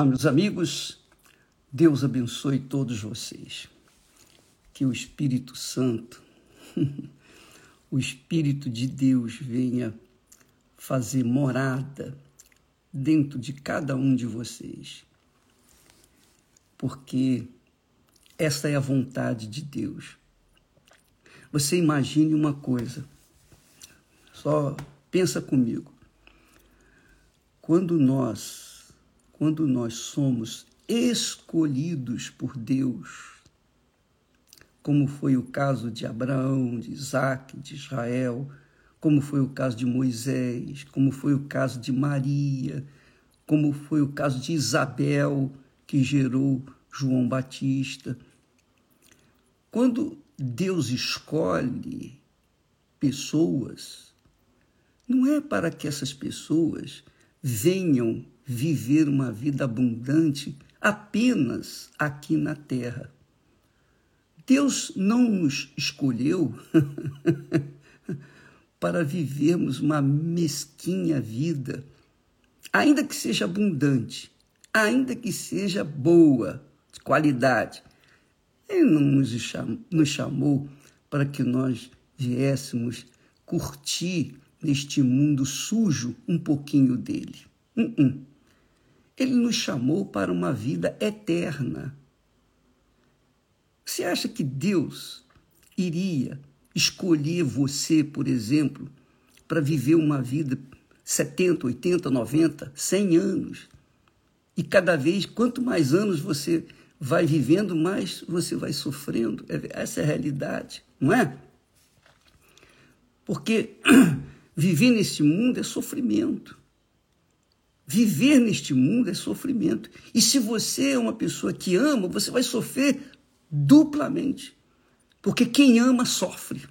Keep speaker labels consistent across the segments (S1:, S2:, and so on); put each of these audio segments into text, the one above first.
S1: Ah, meus amigos, Deus abençoe todos vocês. Que o Espírito Santo, o Espírito de Deus venha fazer morada dentro de cada um de vocês. Porque essa é a vontade de Deus. Você imagine uma coisa, só pensa comigo. Quando nós quando nós somos escolhidos por Deus, como foi o caso de Abraão, de Isaac, de Israel, como foi o caso de Moisés, como foi o caso de Maria, como foi o caso de Isabel, que gerou João Batista. Quando Deus escolhe pessoas, não é para que essas pessoas venham viver uma vida abundante apenas aqui na terra. Deus não nos escolheu para vivermos uma mesquinha vida, ainda que seja abundante, ainda que seja boa, de qualidade. Ele não nos chamou para que nós viéssemos curtir neste mundo sujo um pouquinho dele. Uh -uh. Ele nos chamou para uma vida eterna. Você acha que Deus iria escolher você, por exemplo, para viver uma vida 70, 80, 90, 100 anos? E cada vez, quanto mais anos você vai vivendo, mais você vai sofrendo. É, essa é a realidade, não é? Porque viver nesse mundo é sofrimento. Viver neste mundo é sofrimento. E se você é uma pessoa que ama, você vai sofrer duplamente. Porque quem ama, sofre.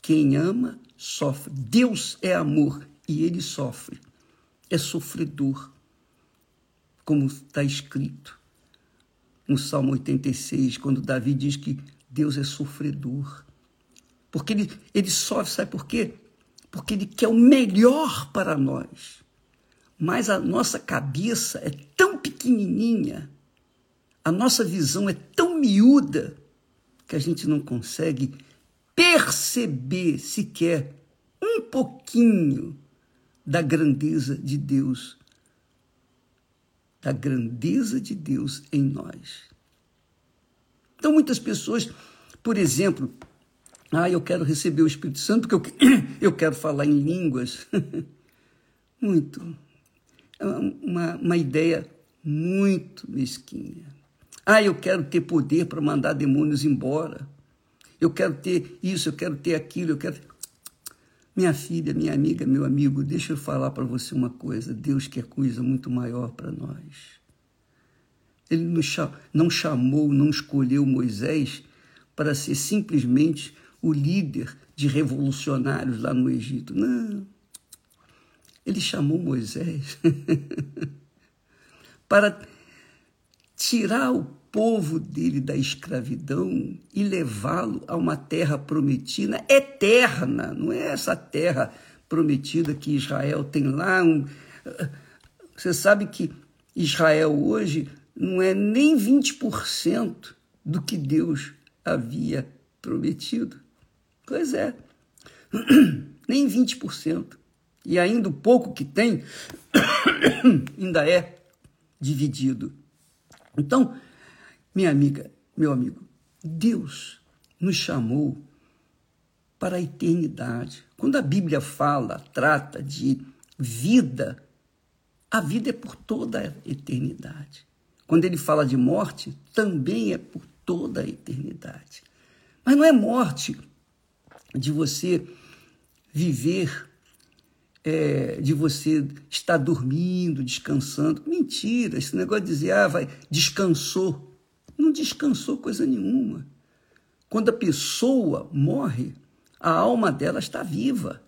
S1: Quem ama, sofre. Deus é amor e ele sofre. É sofredor. Como está escrito no Salmo 86, quando Davi diz que Deus é sofredor. Porque ele, ele sofre, sabe por quê? Porque ele quer o melhor para nós mas a nossa cabeça é tão pequenininha, a nossa visão é tão miúda, que a gente não consegue perceber sequer um pouquinho da grandeza de Deus, da grandeza de Deus em nós. Então, muitas pessoas, por exemplo, ah, eu quero receber o Espírito Santo porque eu, eu quero falar em línguas. Muito, uma, uma ideia muito mesquinha. Ah, eu quero ter poder para mandar demônios embora. Eu quero ter isso, eu quero ter aquilo, eu quero. Minha filha, minha amiga, meu amigo, deixa eu falar para você uma coisa. Deus quer coisa muito maior para nós. Ele não chamou, não escolheu Moisés para ser simplesmente o líder de revolucionários lá no Egito. Não. Ele chamou Moisés para tirar o povo dele da escravidão e levá-lo a uma terra prometida eterna, não é essa terra prometida que Israel tem lá. Um... Você sabe que Israel hoje não é nem 20% do que Deus havia prometido. Pois é, nem 20% e ainda o pouco que tem ainda é dividido. Então, minha amiga, meu amigo, Deus nos chamou para a eternidade. Quando a Bíblia fala, trata de vida, a vida é por toda a eternidade. Quando ele fala de morte, também é por toda a eternidade. Mas não é morte de você viver é, de você estar dormindo, descansando. Mentira, esse negócio de dizer, ah, vai, descansou. Não descansou coisa nenhuma. Quando a pessoa morre, a alma dela está viva.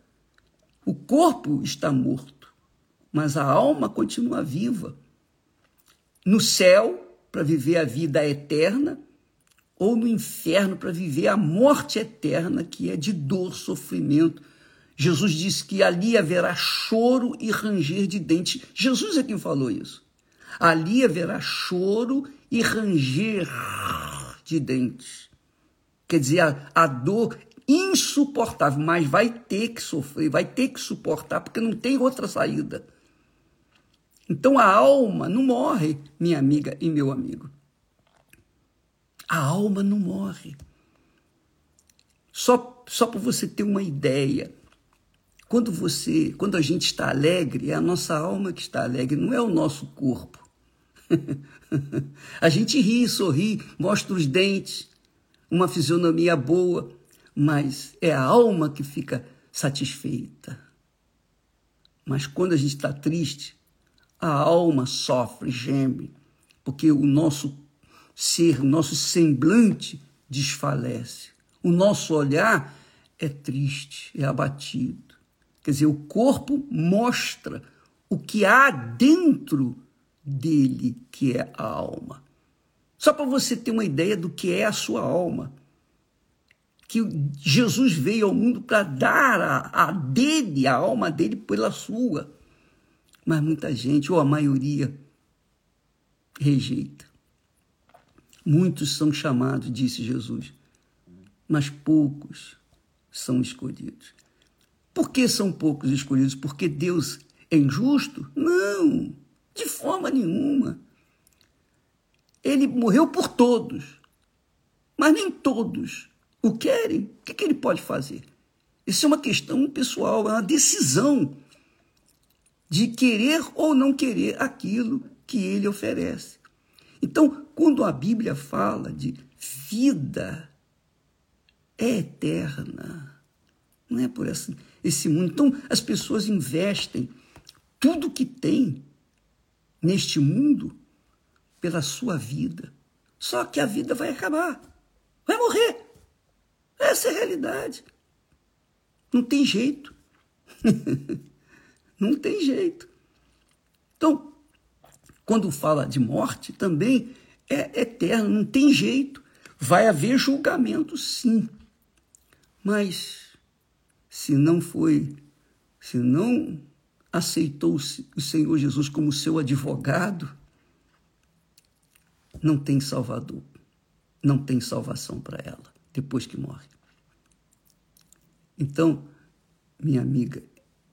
S1: O corpo está morto, mas a alma continua viva. No céu, para viver a vida eterna, ou no inferno, para viver a morte eterna, que é de dor, sofrimento, Jesus disse que ali haverá choro e ranger de dentes. Jesus é quem falou isso. Ali haverá choro e ranger de dentes. Quer dizer, a, a dor insuportável, mas vai ter que sofrer, vai ter que suportar, porque não tem outra saída. Então a alma não morre, minha amiga e meu amigo. A alma não morre. Só, só para você ter uma ideia, quando você, quando a gente está alegre, é a nossa alma que está alegre, não é o nosso corpo. a gente ri, sorri, mostra os dentes, uma fisionomia boa, mas é a alma que fica satisfeita. Mas quando a gente está triste, a alma sofre, geme, porque o nosso ser, o nosso semblante desfalece. O nosso olhar é triste, é abatido. Quer dizer, o corpo mostra o que há dentro dele, que é a alma. Só para você ter uma ideia do que é a sua alma. Que Jesus veio ao mundo para dar a, a dele, a alma dele, pela sua. Mas muita gente, ou a maioria, rejeita. Muitos são chamados, disse Jesus, mas poucos são escolhidos. Por que são poucos escolhidos? Porque Deus é injusto? Não, de forma nenhuma. Ele morreu por todos, mas nem todos o querem. O que, que ele pode fazer? Isso é uma questão pessoal, é uma decisão de querer ou não querer aquilo que ele oferece. Então, quando a Bíblia fala de vida é eterna, não é por esse, esse mundo. Então, as pessoas investem tudo que tem neste mundo pela sua vida. Só que a vida vai acabar, vai morrer. Essa é a realidade. Não tem jeito. Não tem jeito. Então, quando fala de morte, também é eterno, não tem jeito. Vai haver julgamento, sim. Mas se não foi, se não aceitou o Senhor Jesus como seu advogado, não tem salvador, não tem salvação para ela depois que morre. Então, minha amiga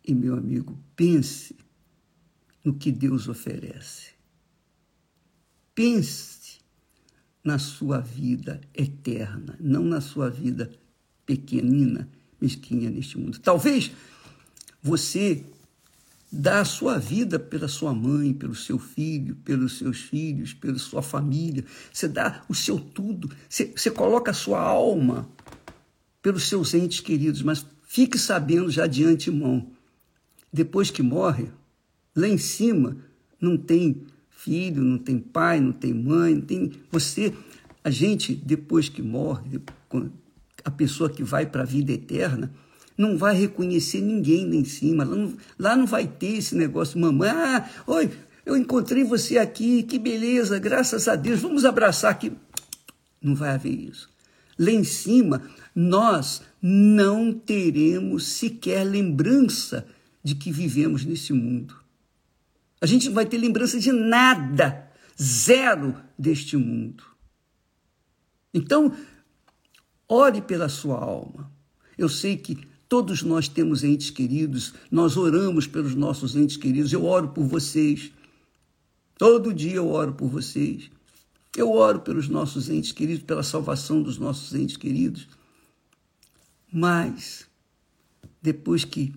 S1: e meu amigo, pense no que Deus oferece. Pense na sua vida eterna, não na sua vida pequenina, mesquinha neste mundo. Talvez você dá a sua vida pela sua mãe, pelo seu filho, pelos seus filhos, pela sua família. Você dá o seu tudo. Você, você coloca a sua alma pelos seus entes queridos, mas fique sabendo já de antemão, depois que morre, lá em cima não tem filho, não tem pai, não tem mãe, não tem você, a gente depois que morre, a pessoa que vai para a vida eterna, não vai reconhecer ninguém lá em cima. Lá não, lá não vai ter esse negócio, mamãe. Ah, oi, eu encontrei você aqui, que beleza, graças a Deus, vamos abraçar aqui. Não vai haver isso. Lá em cima, nós não teremos sequer lembrança de que vivemos nesse mundo. A gente não vai ter lembrança de nada, zero deste mundo. Então, ore pela sua alma. Eu sei que Todos nós temos entes queridos, nós oramos pelos nossos entes queridos. Eu oro por vocês. Todo dia eu oro por vocês. Eu oro pelos nossos entes queridos, pela salvação dos nossos entes queridos. Mas, depois que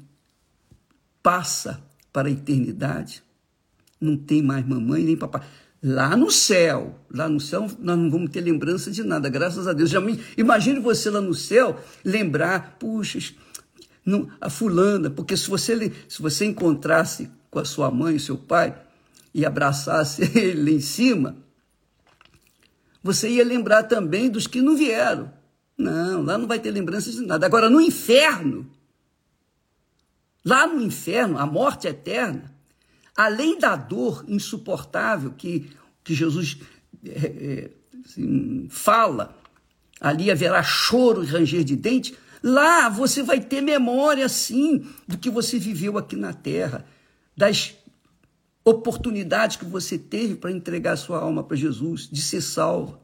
S1: passa para a eternidade, não tem mais mamãe nem papai. Lá no céu, lá no céu, nós não vamos ter lembrança de nada, graças a Deus. Já imagine você lá no céu lembrar, puxa, não, a fulana, porque se você, se você encontrasse com a sua mãe e seu pai e abraçasse ele em cima, você ia lembrar também dos que não vieram. Não, lá não vai ter lembrança de nada. Agora, no inferno, lá no inferno, a morte eterna, além da dor insuportável que, que Jesus é, é, assim, fala, ali haverá choro e ranger de dente, Lá você vai ter memória, sim, do que você viveu aqui na terra, das oportunidades que você teve para entregar sua alma para Jesus, de ser salvo.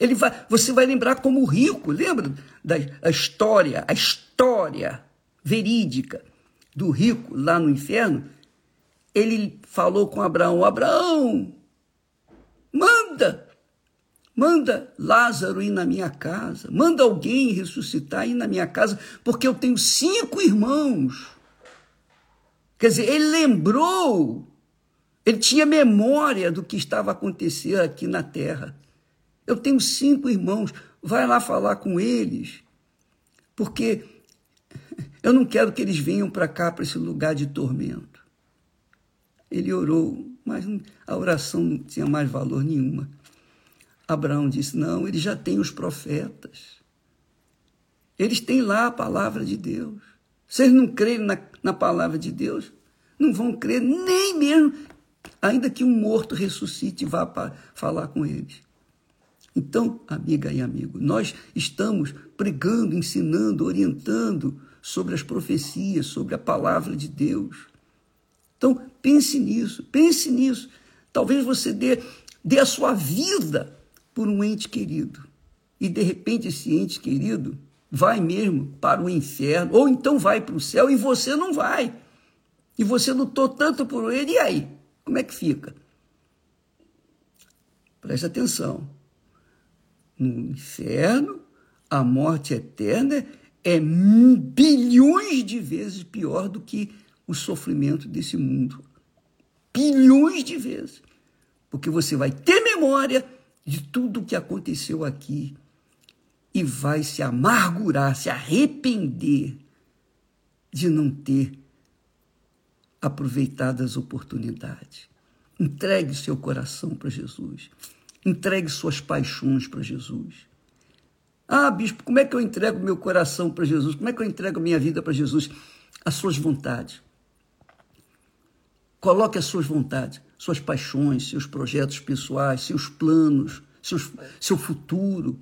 S1: Ele vai, você vai lembrar como o rico, lembra da a história, a história verídica do rico lá no inferno? Ele falou com Abraão: Abraão, manda, manda Lázaro ir na minha casa, manda alguém ressuscitar ir na minha casa, porque eu tenho cinco irmãos. Quer dizer, ele lembrou ele tinha memória do que estava acontecendo aqui na terra. Eu tenho cinco irmãos, vai lá falar com eles, porque eu não quero que eles venham para cá, para esse lugar de tormento. Ele orou, mas a oração não tinha mais valor nenhuma. Abraão disse: Não, eles já têm os profetas. Eles têm lá a palavra de Deus. Vocês não creem na, na palavra de Deus? Não vão crer nem mesmo ainda que um morto ressuscite e vá para falar com eles. Então, amiga e amigo, nós estamos pregando, ensinando, orientando sobre as profecias, sobre a palavra de Deus. Então, pense nisso, pense nisso. Talvez você dê, dê a sua vida por um ente querido. E, de repente, esse ente querido vai mesmo para o inferno, ou então vai para o céu e você não vai. E você lutou tanto por ele, e aí? Como é que fica? Preste atenção. No inferno, a morte eterna é bilhões de vezes pior do que o sofrimento desse mundo. Bilhões de vezes. Porque você vai ter memória de tudo o que aconteceu aqui e vai se amargurar, se arrepender de não ter aproveitar das oportunidades. Entregue seu coração para Jesus. Entregue suas paixões para Jesus. Ah, bispo, como é que eu entrego meu coração para Jesus? Como é que eu entrego minha vida para Jesus? As suas vontades. Coloque as suas vontades, suas paixões, seus projetos pessoais, seus planos, seus, seu futuro,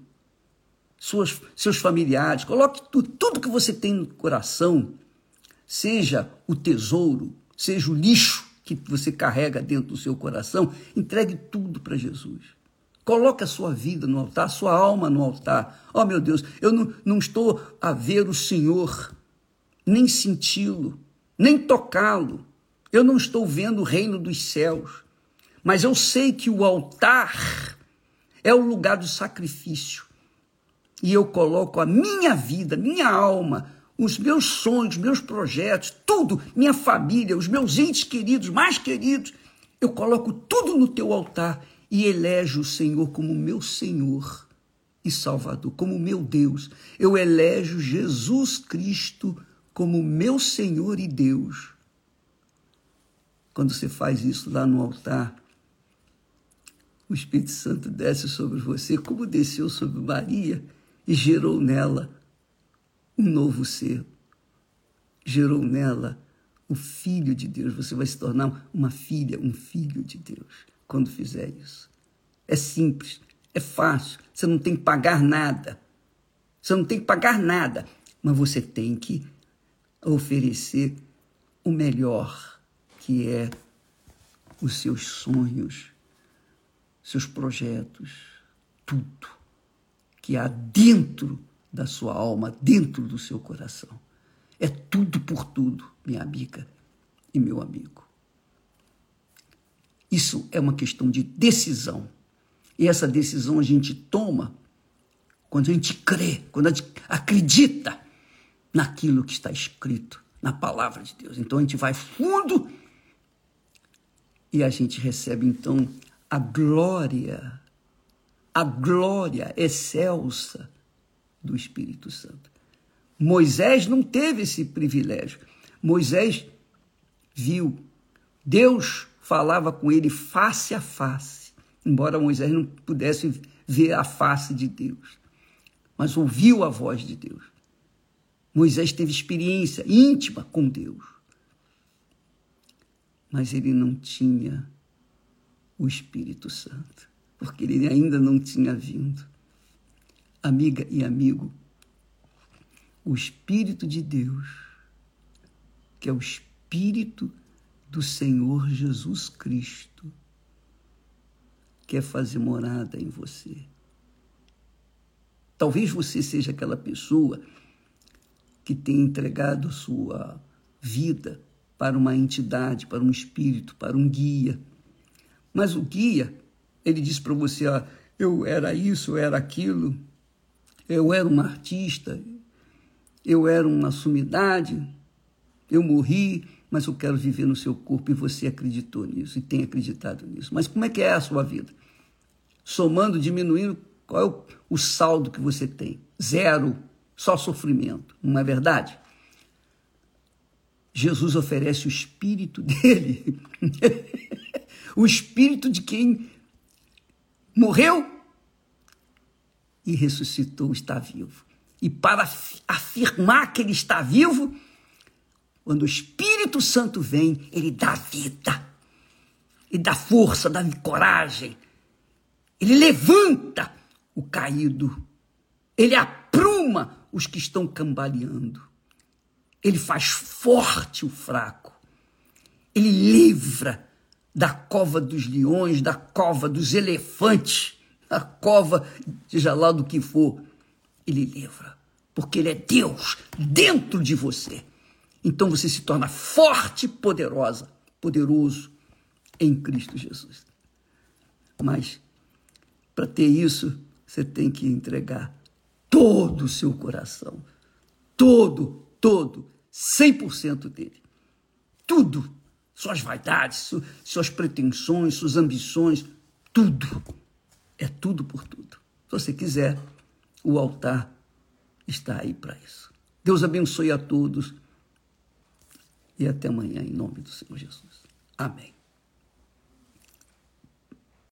S1: suas, seus familiares. Coloque tudo, tudo que você tem no coração, seja o tesouro, seja o lixo que você carrega dentro do seu coração, entregue tudo para Jesus. Coloque a sua vida no altar, a sua alma no altar. Oh, meu Deus, eu não, não estou a ver o Senhor, nem senti-lo, nem tocá-lo. Eu não estou vendo o reino dos céus. Mas eu sei que o altar é o lugar do sacrifício. E eu coloco a minha vida, minha alma, os meus sonhos, meus projetos, tudo, minha família, os meus entes queridos, mais queridos, eu coloco tudo no teu altar e elejo o Senhor como meu Senhor e Salvador, como meu Deus. Eu elejo Jesus Cristo como meu Senhor e Deus. Quando você faz isso lá no altar, o Espírito Santo desce sobre você, como desceu sobre Maria e gerou nela um novo ser. Gerou nela o Filho de Deus. Você vai se tornar uma filha, um filho de Deus, quando fizer isso. É simples, é fácil. Você não tem que pagar nada. Você não tem que pagar nada. Mas você tem que oferecer o melhor, que é os seus sonhos, seus projetos, tudo que há dentro da sua alma, dentro do seu coração. É tudo por tudo, minha amiga e meu amigo. Isso é uma questão de decisão. E essa decisão a gente toma quando a gente crê, quando a gente acredita naquilo que está escrito na palavra de Deus. Então a gente vai fundo e a gente recebe então a glória, a glória excelsa do Espírito Santo. Moisés não teve esse privilégio. Moisés viu, Deus falava com ele face a face, embora Moisés não pudesse ver a face de Deus, mas ouviu a voz de Deus. Moisés teve experiência íntima com Deus, mas ele não tinha o Espírito Santo, porque ele ainda não tinha vindo amiga e amigo, o Espírito de Deus, que é o Espírito do Senhor Jesus Cristo quer fazer morada em você. Talvez você seja aquela pessoa que tem entregado sua vida para uma entidade, para um espírito, para um guia. Mas o guia, ele diz para você, ó, eu era isso, eu era aquilo, eu era um artista, eu era uma sumidade, eu morri, mas eu quero viver no seu corpo e você acreditou nisso e tem acreditado nisso. Mas como é que é a sua vida? Somando, diminuindo, qual é o, o saldo que você tem? Zero, só sofrimento, não é verdade? Jesus oferece o espírito dele, o espírito de quem morreu e ressuscitou, está vivo. E para afirmar que ele está vivo, quando o Espírito Santo vem, ele dá vida, ele dá força, dá coragem, ele levanta o caído, ele apruma os que estão cambaleando, ele faz forte o fraco, ele livra da cova dos leões, da cova dos elefantes, da cova, seja lá do que for, ele livra, porque ele é Deus dentro de você. Então você se torna forte e poderosa, poderoso em Cristo Jesus. Mas para ter isso, você tem que entregar todo o seu coração, todo, todo, 100% dele. Tudo, suas vaidades, suas pretensões, suas ambições, tudo. É tudo por tudo. Se você quiser, o altar está aí para isso. Deus abençoe a todos e até amanhã, em nome do Senhor Jesus. Amém.